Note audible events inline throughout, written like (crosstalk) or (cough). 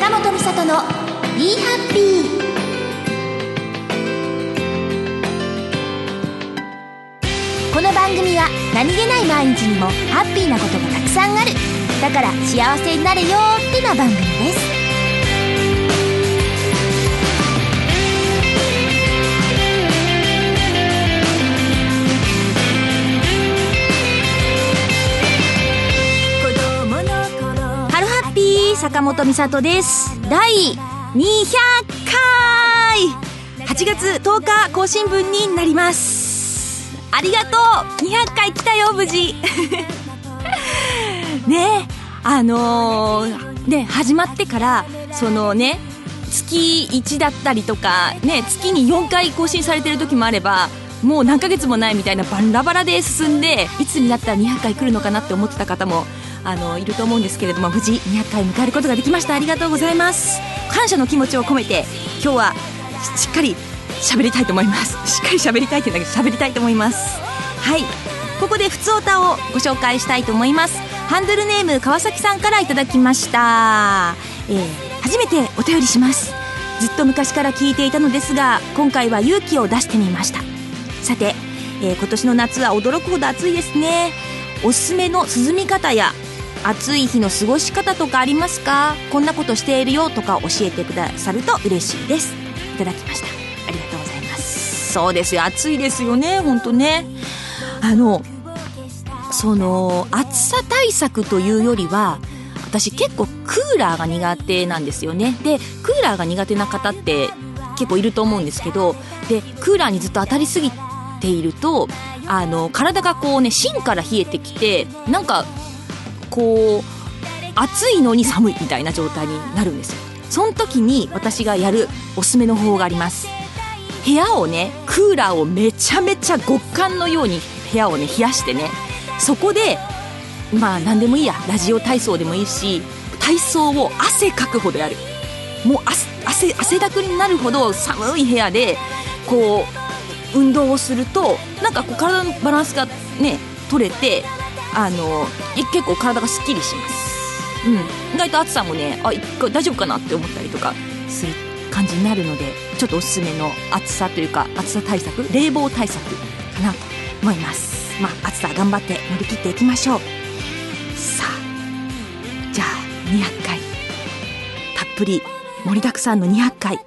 坂本美里の「ビーハッピー」この番組は何気ない毎日にもハッピーなことがたくさんある。だから幸せになれよってな番組です。坂本美里です。第200回。8月10日更新分になります。ありがとう。200回来たよ無事。(laughs) ねあのー、ね始まってからそのね月1だったりとかね月に4回更新されてる時もあればもう何ヶ月もないみたいなバラバラで進んでいつになったら200回来るのかなって思ってた方もあのいると思うんですけれども無事200回迎えることができました。ありがとうございます。感謝の気持ちを込めて今日はしっかり喋りたいと思います。しっかり喋りたいって言うんだけど喋りたいと思います。はい。ここでふつおたをご紹介したいと思います。ハンドルネーム川崎さんからいただきました、えー初めてお便りします。ずっと昔から聞いていたのですが今回は勇気を出してみました。さて、えー今年の夏は驚くほど暑いですね。おすすめの涼み方や暑い日の過ごし方とかありますか？こんなことしているよとか教えてくださると嬉しいです。いただきました。ありがとうございます。そうですよ。暑いですよね。本当ね。あのその暑さ対策というよりは私結構クーラーが苦手なんですよね。でクーラーが苦手な方って結構いると思うんですけどでクーラーにずっと当たりすぎているとあの体がこうね芯から冷えてきてなんかこう暑いのに寒いみたいな状態になるんですよ。その時に私がやるおすすめの方法があります。部屋をねクーラーをめちゃめちゃ極寒のように部屋をね冷やしてね。そこでまあ何でもいいや。ラジオ体操でもいいし体操を汗かくほどやる。もう汗汗汗だくになるほど寒い部屋でこう運動をするとなんかこう体のバランスがね取れてあのい結構体がすっきりします、うん、意外と暑さもねあ大丈夫かなって思ったりとかする感じになるのでちょっとおすすめの暑さというか暑さ対策冷房対策かなと思います。まあ暑さ頑張って乗り切っていきましょう。さあじゃあ200回たっぷり盛りだくさんの200回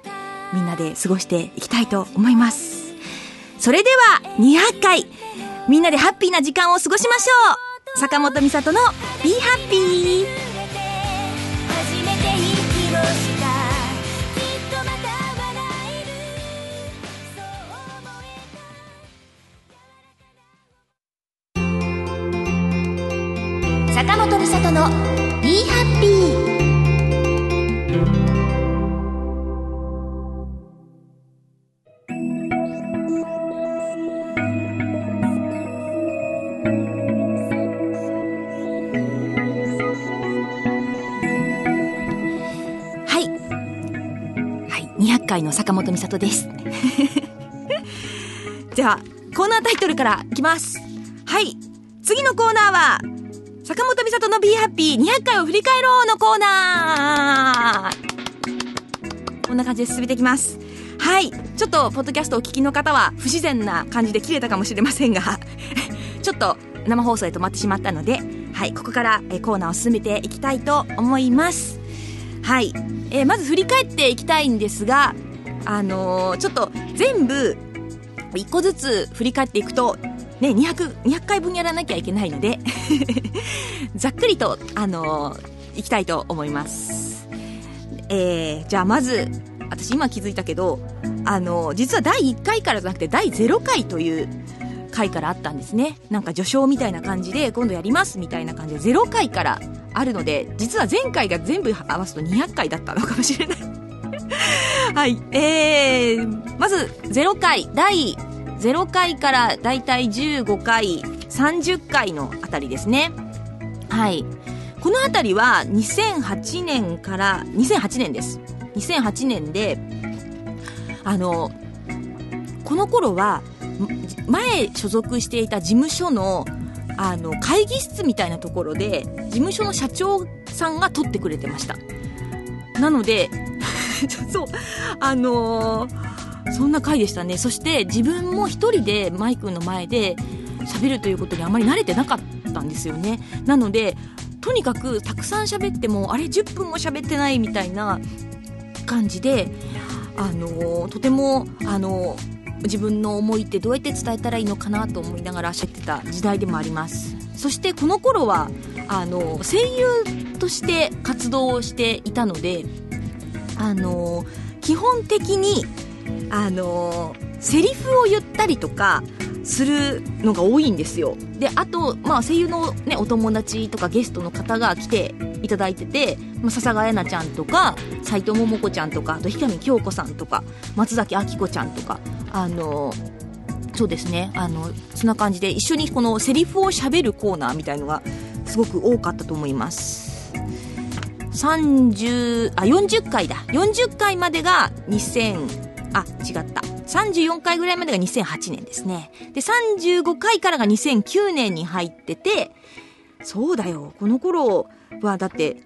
みんなで過ごしていきたいと思います。それでは200回みんなでハッピーな時間を過ごしましょう坂本美里の「Be Happy」坂本美里の「はい200回の坂本美里です。(laughs) じゃあコーナータイトルからいきます。はい。次のコーナーは坂本美里の Be Happy 200回を振り返ろうのコーナー。こんな感じで進めていきます。はい。ちょっとポッドキャストをお聞きの方は不自然な感じで切れたかもしれませんが (laughs) ちょっと生放送で止まってしまったのではい。ここからえコーナーを進めていきたいと思います。はい、えーまず振り返っていきたいんですがあのーちょっと全部一個ずつ振り返っていくとね 200, 200回分やらなきゃいけないので (laughs) ざっくりとあのーいきたいと思います。えー、じゃあまず私今気づいたけどあのー実は第1回からじゃなくて第0回という回からあったんですね。なんか序章みたいな感じで今度やりますみたいな感じで0回からあるので実は前回が全部合わすと200回だったのかもしれない。(laughs) はい。えー、まず0回。第0回からだいたい15回30回のあたりですね。はい。このあたりは2008年から2008年です。2008年であのこの頃は前所属していた事務所のあの会議室みたいなところで事務所の社長さんが撮ってくれてましたなので、(laughs) そう、あのーそんな回でしたね。そして自分も一人でマイクの前で喋るということにあまり慣れてなかったんですよね。なので、とにかくたくさん喋っても、あれ10分も喋ってないみたいな感じで、あのーとても、あのー自分の思いってどうやって伝えたらいいのかなと思いながら喋ってた時代でもあります。そしてこの頃は、あの声優として活動をしていたので、あの基本的にあのセリフを言ったりとかするのが多いんですよ。であと、まあ、声優の、ね、お友達とかゲストの方が来ていただいてて、まあ、笹川彩菜ちゃんとか斎藤桃子ちゃんとかあと氷上京子さんとか松崎明子ちゃんとかあのそうですね。あのそんな感じで一緒にこのセリフを喋るコーナーみたいのがすごく多かったと思います。30あ40回だ。40回までが2000あ違った。34回ぐらいまでが2008年ですね。で35回からが2009年に入っててそうだよ。この頃はだって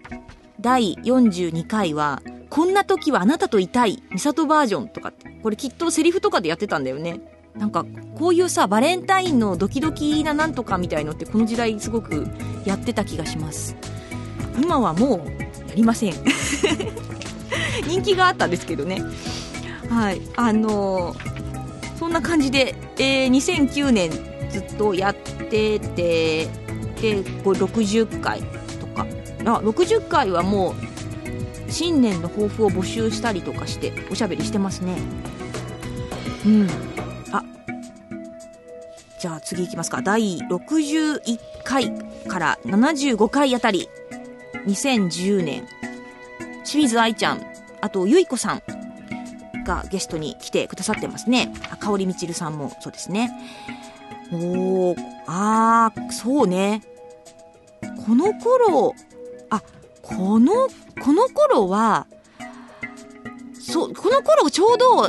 第42回は「こんな時はあなたといたい」美里バージョンとかってこれきっとセリフとかでやってたんだよね。なんかこういうさバレンタインのドキドキななんとかみたいのってこの時代すごくやってた気がします。今はもうやりません。(laughs) 人気があったんですけどね。はい。あのーそんな感じで、えー2009年ずっとやっててでこれ60回とか。あ60回はもう新年の抱負を募集したりとかしておしゃべりしてますね。うん。あ。じゃあ次いきますか。第61回から75回あたり。2010年清水愛ちゃん。あとゆいこさん。がゲストに来てくださってますね。あ香織みちるさんもそうですね。おーあーそうね。この頃あこのこの頃はそうこの頃ちょうど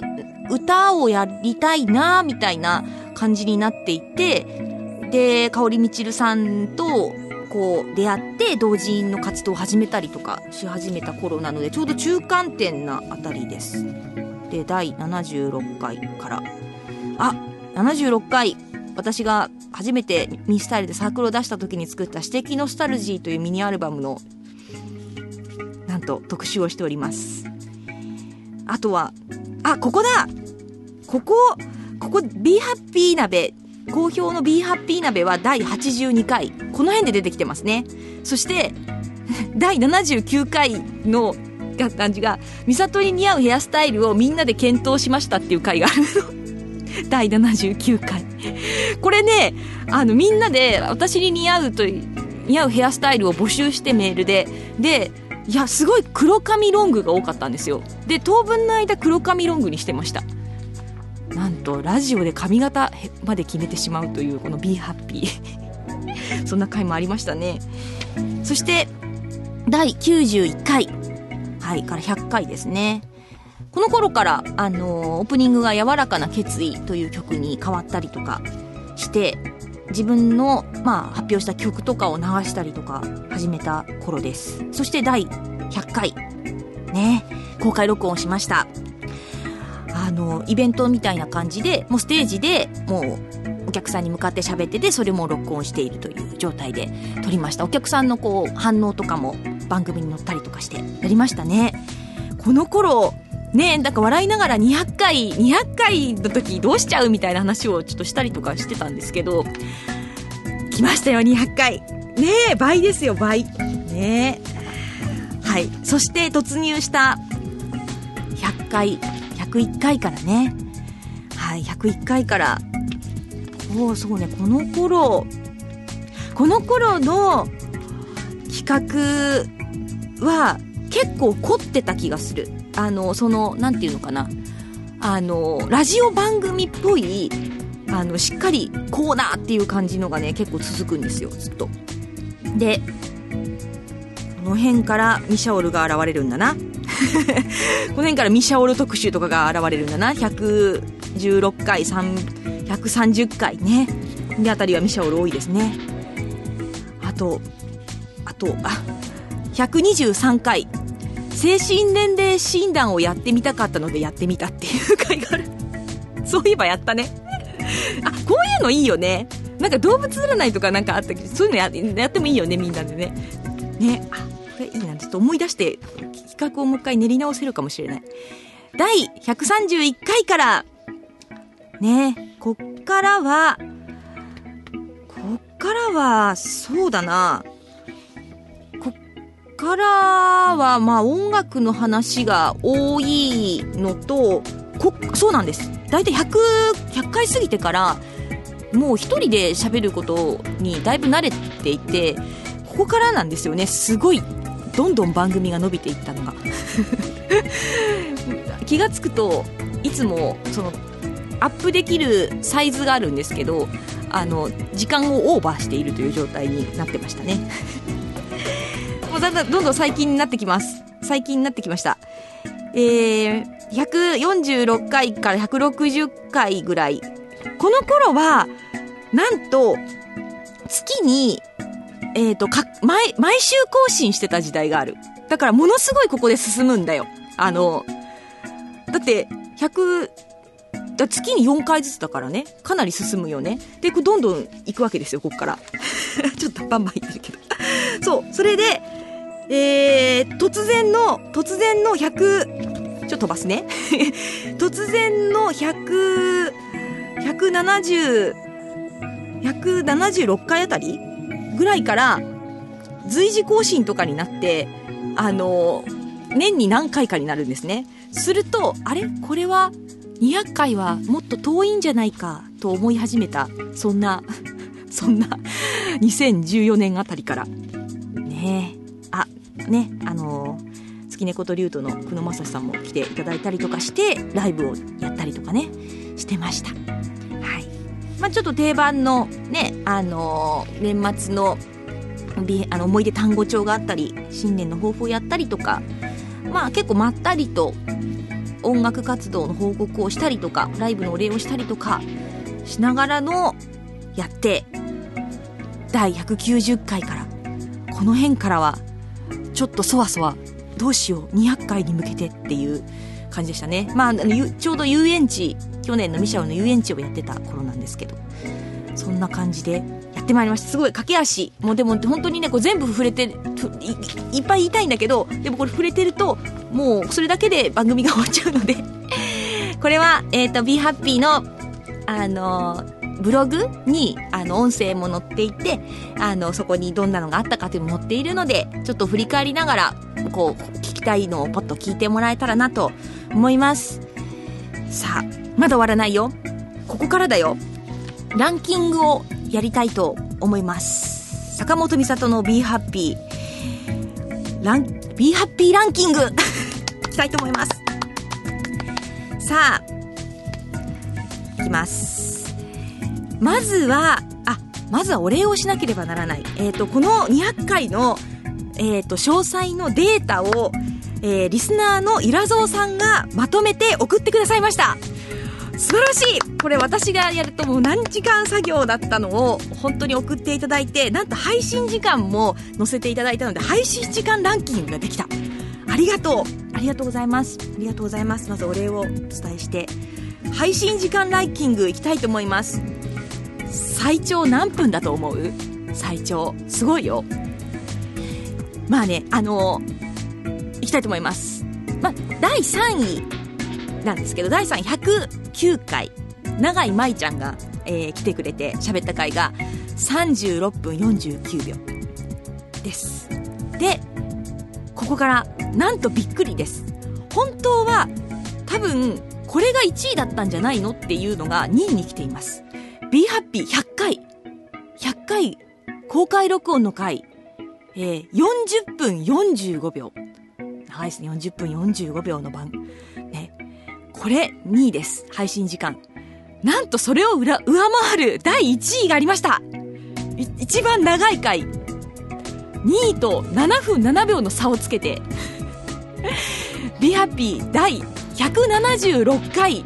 歌をやりたいなみたいな感じになっていてで香織みちるさんとこう出会って同人の活動を始めたりとかし始めた頃なのでちょうど中間点なあたりです。で第76回から。あ76回。私が初めてミスタイルでサークルを出した時に作った「私的ノスタルジー」というミニアルバムのなんと特集をしております。あとはあここだ。ここここ Be Happy 鍋好評の Be Happy 鍋は第82回。この辺で出てきてますね。そして (laughs) 第79回のが感じが美里に似合うヘアスタイルをみん。なで検討しましたっていう回があるの第79回これねあのみんなで私に似合うと似合うヘアスタイルを募集してメールででいやすごい黒髪ロングが多かったんですよ。で当分の間黒髪ロングにしてました。なんとラジオで髪型まで決めてしまうというこの Be Happy (laughs) そんな回もありましたね。そして第91回。はいから100回ですね。この頃から、あのーオープニングが「柔らかな決意」という曲に変わったりとかして自分の、まあ、発表した曲とかを流したりとか始めた頃です。そして第100回ね公開録音しました。あのイベントみたいな感じでもうステージでもうお客さんに向かって喋っててそれも録音しているという状態で撮りました。お客さんのこう反応とかも番組に載ったりとかしてやりましたね。この頃ねなんか笑いながら200回200回の時どうしちゃうみたいな話をちょっとしたりとかしてたんですけど来ましたよ200回。ねえ倍ですよ倍。ね。えはい。そして突入した100回101回からね。はい101回から。おおそうね。この頃この頃の企画は結構凝ってた気がする。あのそのなんていうのかな。あのラジオ番組っぽいあのしっかりコーナーっていう感じのがね結構続くんですよずっと。でこの辺からミシャオルが現れるんだな。(laughs) この辺からミシャオル特集とかが現れるんだな。116回130回ね。にあたりはミシャオル多いですね。あとあとあ123回。精神年齢診断をやってみたかったのでやってみたっていう回がある。(laughs) そういえばやったね。あこういうのいいよね。なんか動物占いとかなんかあったけどそういうのややってもいいよねみんなでね。ね。あこれいいな。ちょっと思い出して企画をもう一回練り直せるかもしれない。第131回から。ね。こっからはこっからはそうだな。からはまあ音楽の話が多いのとこそうなんです。大体 100, 100回過ぎてからもう一人で喋ることにだいぶ慣れていてここからなんですよね。すごいどんどん番組が伸びていったのが。(laughs) 気がつくといつもそのアップできるサイズがあるんですけどあの時間をオーバーしているという状態になってましたね。もだんだんどんどん最近になってきます。最近になってきました。えー、146回から160回ぐらい。この頃はなんと月にえっ、とか毎毎週更新してた時代がある。だからものすごいここで進むんだよ。あのだって100だ月に4回ずつだからね。かなり進むよね。でどんどん行くわけですよここから。(laughs) ちょっとバンバン言ってるけど。そうそれでえー、突然の突然の100ちょっと飛ばすね。(laughs) 突然の100 170 176回あたりぐらいから随時更新とかになってあの年に何回かになるんですね。するとあれ？これは200回はもっと遠いんじゃないかと思い始めたそんなそんな2014年あたりから。ねえ。あねあの月猫と竜との久野正さんも来ていただいたりとかしてライブをやったりとかねしてました。はい。まあちょっと定番のねあの年末のあの思い出単語帳があったり新年の抱負をやったりとかまあ結構まったりと音楽活動の報告をしたりとかライブのお礼をしたりとかしながらのやって第190回からこの辺からはちょっとそわそわどうしよう200回に向けてっていう感じでしたね。まあちょうど遊園地去年のミシャオの遊園地をやってた頃なんですけどそんな感じでやってまいりました。すごい駆け足もうでも本当にねこう全部触れていいっぱい言いたいんだけどでもこれ触れてるともうそれだけで番組が終わっちゃうので。これは、えっ、と、Be Happy の、あの、ブログに、あの、音声も載っていて、あの、そこにどんなのがあったかというのも載っているので、ちょっと振り返りながら、こう、聞きたいのをポッと聞いてもらえたらなと思います。さあ、まだ終わらないよ。ここからだよ。ランキングをやりたいと思います。坂本美里の Be Happy。ラン、Be Happy ランキング (laughs) いきたいと思います。さあ、いきます。まずは、あ、まずはお礼をしなければならない。えっ、と、この200回の、えっ、と、詳細のデータを、えーリスナーのイラゾーさんがまとめて送ってくださいました。素晴らしいこれ私がやるともう何時間作業だったのを本当に送っていただいて、なんと配信時間も載せていただいたので、配信時間ランキングができた。ありがとうありがとうございます。ありがとうございます。まずお礼をお伝えして、配信時間ランキングいきたいと思います。最長何分だと思う？最長。すごいよ。まあね、あのいきたいと思います。まあ、第3位なんですけど、第3位109回、永井舞ちゃんが、えー来てくれて喋った回が36分49秒です。で、ここから、なんとびっくりです。本当は、多分、これが1位だったんじゃないのっていうのが2位に来ています。Be Happy 100回。100回公開録音の回。えー40分45秒。長いですね。40分45秒の番。ね。これ2位です。配信時間。なんとそれを裏上回る第1位がありました。一番長い回。2位と7分7秒の差をつけて、(laughs) Be Happy 第176回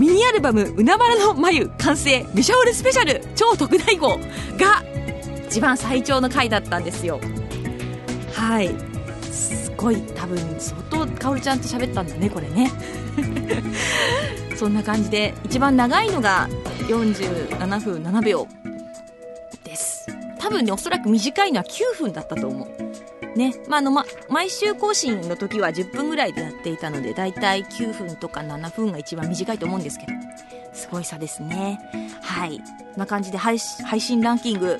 ミニアルバム「海原の眉」完成。ビシャオルスペシャル。超特大号。が一番最長の回だったんですよ。はい。すごい多分相当かおるちゃんと喋ったんだねこれね。(laughs) そんな感じで一番長いのが47分7秒です。多分ねおそらく短いのは9分だったと思う。ね。まああのま、毎週更新の時は10分ぐらいでやっていたのでだいたい9分とか7分が一番短いと思うんですけど。すごい差ですね。はい。こんな感じで配信配信ランキングや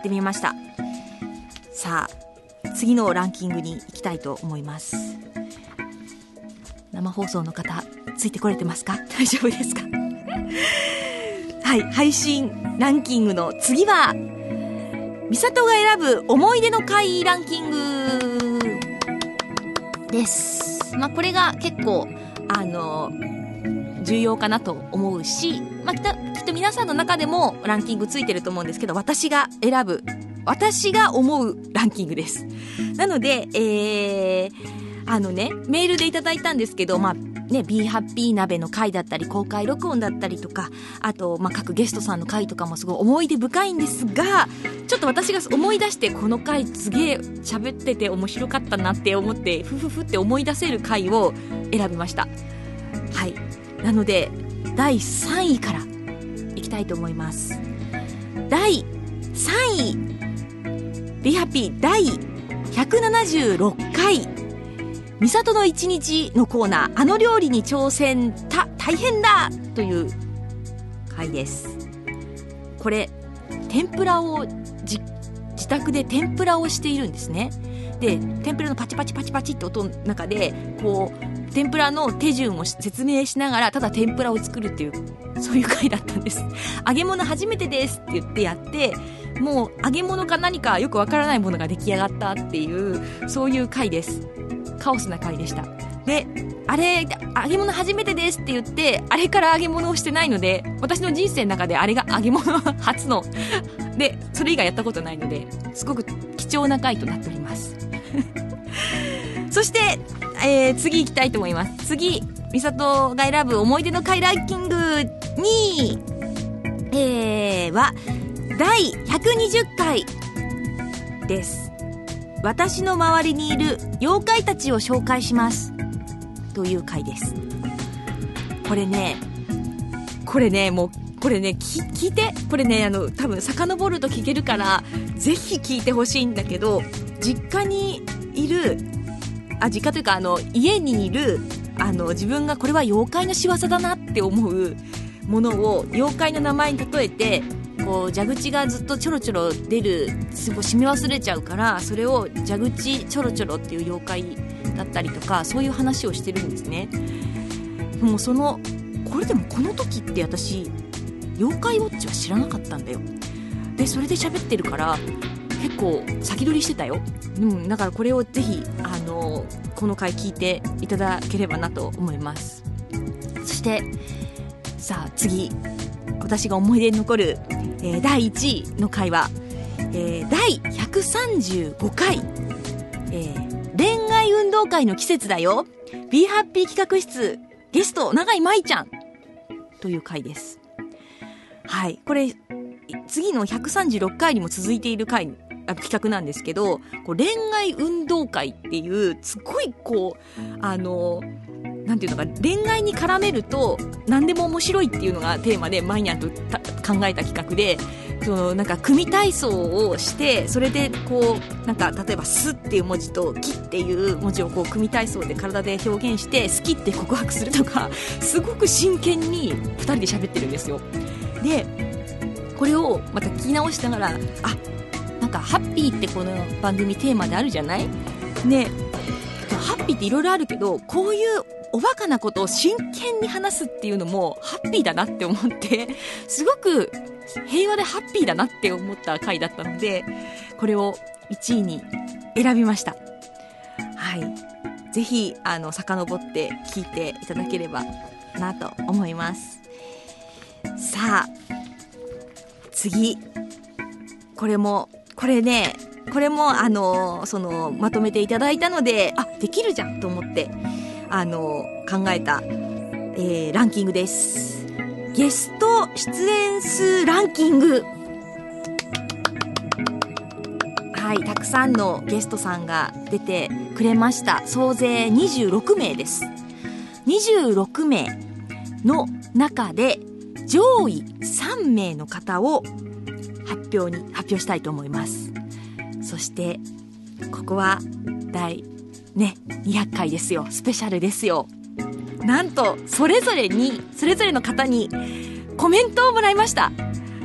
ってみました。さあ次のランキングに行きたいと思います。生放送の方ついてこれてますか？(laughs) 大丈夫ですか？(laughs) はい。配信ランキングの次は美里が選ぶ思い出の回ランキングです。まあこれが結構あの重要かなと思うし、まあ、きっときっと皆さんの中でもランキングついてると思うんですけど私が選ぶ私が思うランキングです。なのでえー、あのねメールでいただいたんですけどまあね、Be Happy 鍋の回だったり、公開録音だったりとか、あと、まあ、各ゲストさんの回とかもすごい思い出深いんですが、ちょっと私が思い出して、この回すげえ喋ってて面白かったなって思って、ふふふって思い出せる回を選びました。はい。なので、第3位からいきたいと思います。第3位、Be Happy 第176回、美里の一日のコーナー、あの料理に挑戦、た、大変だという回です。これ、天ぷらをじ、自宅で天ぷらをしているんですね。で、天ぷらのパチパチパチパチって音の中で、こう、天ぷらの手順を説明しながら、ただ天ぷらを作るっていう、そういう回だったんです。揚げ物初めてですって言ってやって、もう揚げ物か何かよくわからないものが出来上がったっていう、そういう回です。カオスな回でした。で、あれ、揚げ物初めてですって言って、あれから揚げ物をしてないので、私の人生の中であれが揚げ物初の、で、それ以外やったことないので、すごく貴重な回となっております。(laughs) そして、えー、次行きたいと思います。次、美里が選ぶ思い出の回ランキング2位、えー、は、第120回です。私の周りにいる妖怪たちを紹介します。という回です。これね、これね、もう、これね、聞いて。これね、あの、多分遡ると聞けるから、ぜひ聞いてほしいんだけど、実家にいる、あ、実家というか、あの、家にいる、あの、自分がこれは妖怪の仕業だなって思うものを、妖怪の名前に例えて、こう蛇口がずっとちょろちょろ出るすごい締め忘れちゃうからそれを蛇口ちょろちょろっていう妖怪だったりとかそういう話をしてるんですね。でもそのこれでもこの時って私妖怪ウォッチは知らなかったんだよ。でそれで喋ってるから結構先取りしてたよ、うん、だからこれをぜひあのこの回聞いていただければなと思います。そしてさあ次。私が思い出に残る、えー第1位の回は、えー第135回、えー恋愛運動会の季節だよ。Be Happy 企画室ゲスト永井舞ちゃんという回です。はいこれ次の136回にも続いている回あ企画なんですけどこう恋愛運動会っていうすごいこうあのなんていうのか恋愛に絡めると何でも面白いっていうのがテーマでマイニャンと考えた企画でそのなんか組体操をしてそれでこうなんか例えば「す」っていう文字と「き」っていう文字をこう組体操で体で表現して好きって告白するとかすごく真剣に2人で喋ってるんですよ。でこれをまた聞き直しながらあなんかハッピーってこの番組テーマであるじゃない？ね。ハッピーっていろいろあるけどこういうおバカなことを真剣に話すっていうのもハッピーだなって思ってすごく平和でハッピーだなって思った回だったのでこれを1位に選びました。はい。ぜひあの遡って聞いていただければなと思います。さあ次。これもこれねこれもあのそのまとめていただいたのであできるじゃんと思ってあの考えた、えーランキングです。ゲスト出演数ランキング。はいたくさんのゲストさんが出てくれました。総勢26名です。26名の中で上位3名の方を発表に発表したいと思います。そしてここは第ね200回ですよ。スペシャルですよ。なんとそれぞれにそれぞれの方にコメントをもらいました。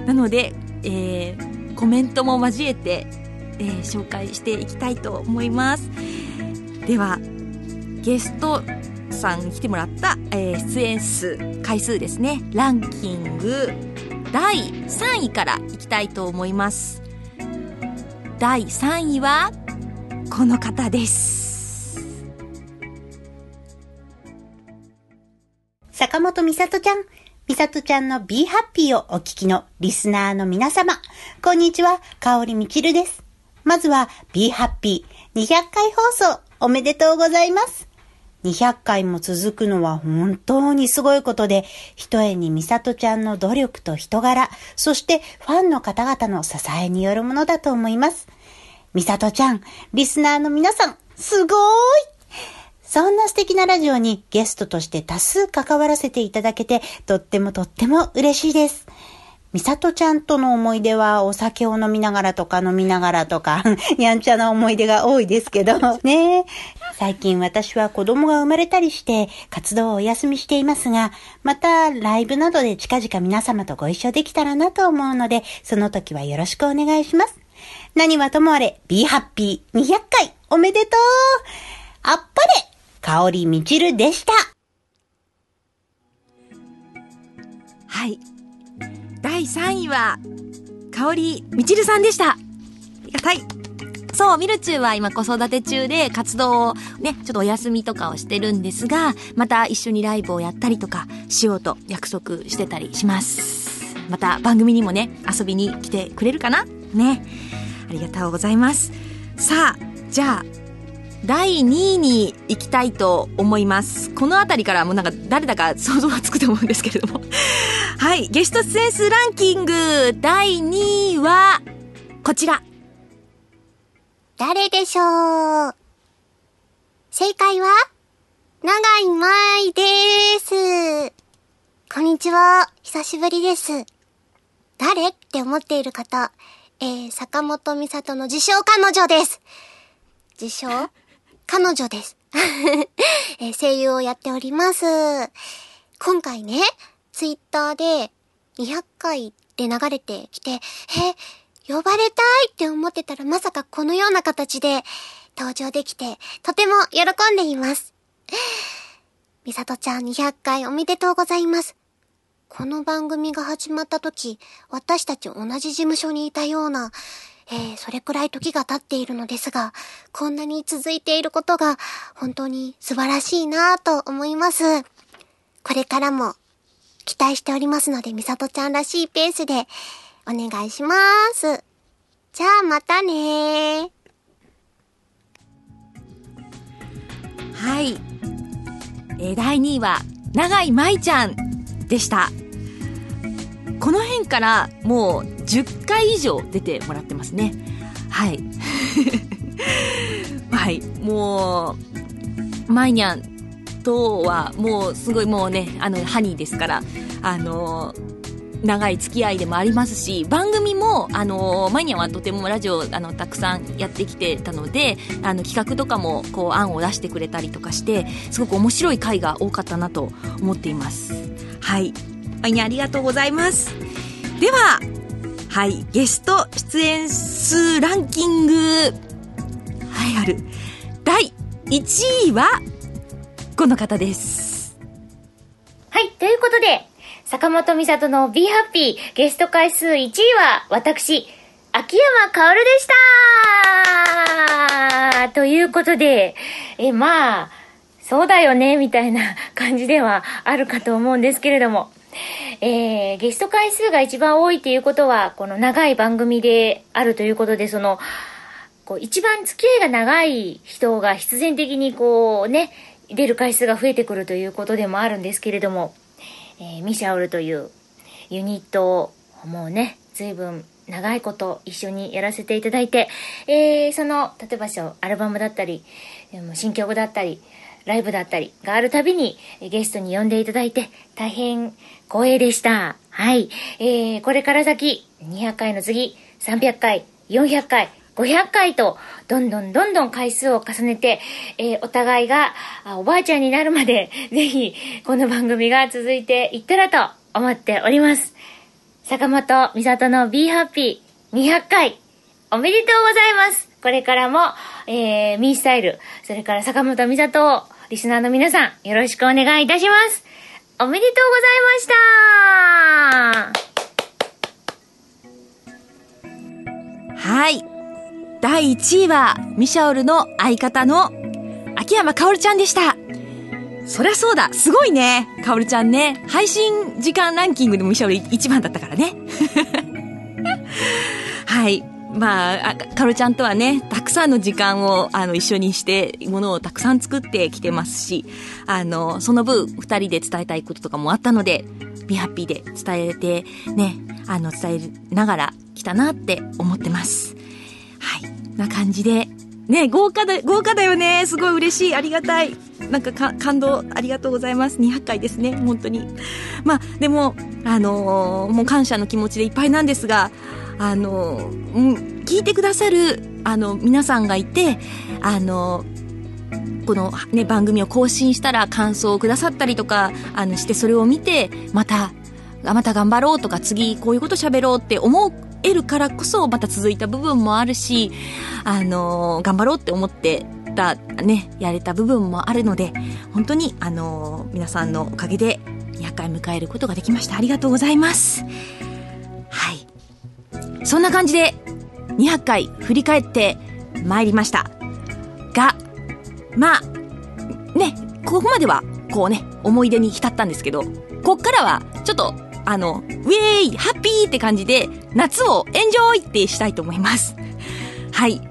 なので、えー、コメントも交えて、えー紹介していきたいと思います。ではゲストさんに来てもらった、えー出演数回数ですね。ランキング第3位からいきたいと思います。第3位はこの方です。坂本美里ちゃん、美里ちゃんの Be Happy をお聞きのリスナーの皆様、こんにちは、香りみちるです。まずは Be Happy 200回放送おめでとうございます。200回も続くのは本当にすごいことで、ひとえに美里ちゃんの努力と人柄、そしてファンの方々の支えによるものだと思います。美里ちゃん、リスナーの皆さん、すごーいそんな素敵なラジオにゲストとして多数関わらせていただけて、とってもとっても嬉しいです。みさとちゃんとの思い出はお酒を飲みながらとか飲みながらとか、(laughs) やんちゃな思い出が多いですけど、ね最近私は子供が生まれたりして活動をお休みしていますが、またライブなどで近々皆様とご一緒できたらなと思うので、その時はよろしくお願いします。何はともあれ、Be Happy 200回おめでとうあっぱれ香りみちるでした。はい第3位は香りみちるさんでしたありがたいそう、ミルチューは今子育て中で活動をね、ちょっとお休みとかをしてるんですが、また一緒にライブをやったりとかしようと約束してたりします。また番組にもね、遊びに来てくれるかな？ね。ありがとうございます。さあ、じゃあ、第2位に行きたいと思います。この辺りからもうなんか誰だか想像がつくと思うんですけれども。(laughs) はい、ゲスト出演数ランキング第2位は、こちら。誰でしょう？正解は、長井舞です。こんにちは。久しぶりです。誰って思っている方、えー、坂本美里の自称彼女です。自称彼女です。(laughs) えー声優をやっております。今回ね、ツイッターで200回で流れてきて、え、呼ばれたいって思ってたらまさかこのような形で登場できて、とても喜んでいます。みさとちゃん200回おめでとうございます。この番組が始まった時、私たち同じ事務所にいたような、えー、それくらい時が経っているのですが、こんなに続いていることが本当に素晴らしいなぁと思います。これからも期待しておりますので、みさとちゃんらしいペースでお願いします。じゃあまたね。はい。え第2位は、長井舞ちゃんでした。この辺からもう10回以上出てもらってますね。はい。(laughs) はい。もう、マイニャンとはもうすごいもうね、あの、ハニーですから、あの長い付き合いでもありますし、番組も、あのマイニャンはとてもラジオ、あの、たくさんやってきてたので、あの、企画とかも、こう、案を出してくれたりとかして、すごく面白い回が多かったなと思っています。はい。マイニャンありがとうございます。では、はい、ゲスト出演数ランキング、はい、ある。第1位は、この方です。はい、ということで、坂本美里の Be Happy ゲスト回数1位は、私、秋山薫でした。ということで、え、まあ、そうだよね、みたいな感じではあるかと思うんですけれども、えー、ゲスト回数が一番多いということは、この長い番組であるということで、その、こう、一番付き合いが長い人が必然的にこうね、出る回数が増えてくるということでもあるんですけれども、えーミシャオルというユニットをもうね、随分長いこと一緒にやらせていただいて、えー、その、例えばそう、アルバムだったり、新曲だったり、ライブだったりがあるたびに、ゲストに呼んでいただいて、大変光栄でした。はい。えー、これから先、200回の次、300回、400回、500回と、どんどんどんどん回数を重ねて、えーお互いがおばあちゃんになるまで、(laughs) ぜひ、この番組が続いていったらと思っております。坂本美里の Be Happy 200回、おめでとうございます。これからも、えー、ミースタイル、それから坂本美里を、リスナーの皆さん、よろしくお願いいたします。おめでとうございましたはい。第1位は、ミシャオルの相方の、秋山かおるちゃんでした。そりゃそうだ。すごいね。かおるちゃんね。配信時間ランキングでもミシャオル1番だったからね。(laughs) はい。まあ、かおるちゃんとはね、たくさんの時間を、あの、一緒にして、ものをたくさん作ってきてますし、あの、その分、二人で伝えたいこととかもあったので、ビハッピーで伝えて、ね、あの、伝えながら来たなって思ってます。はい。な感じで。ね、豪華だ、豪華だよね。すごい嬉しい。ありがたい。なんか感動ありがとうございます。200回ですね。本当に。まあ、でも、あのーもう感謝の気持ちでいっぱいなんですが、あのーうん、聞いてくださる、あの、皆さんがいて、あのーこのね、番組を更新したら感想をくださったりとか、あの、してそれを見て、また、また頑張ろうとか、次こういうこと喋ろうって思うえるからこそ、また続いた部分もあるし、あの頑張ろうって思ってた、ね、やれた部分もあるので、本当に、あの皆さんのおかげで、200回迎えることができました。ありがとうございます。はい。そんな感じで、200回振り返って参りました。が、まあ、ね、ここまでは、こうね、思い出に浸ったんですけど、こっからは、ちょっと、あの、ウェーイハッピーって感じで、夏をエンジョイってしたいと思います。はい。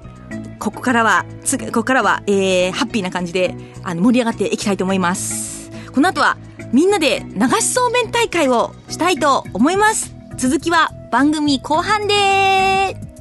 ここからは、つここからは、えー、ハッピーな感じで、あの、盛り上がっていきたいと思います。この後は、みんなで流しそうめん大会をしたいと思います。続きは番組後半でーす。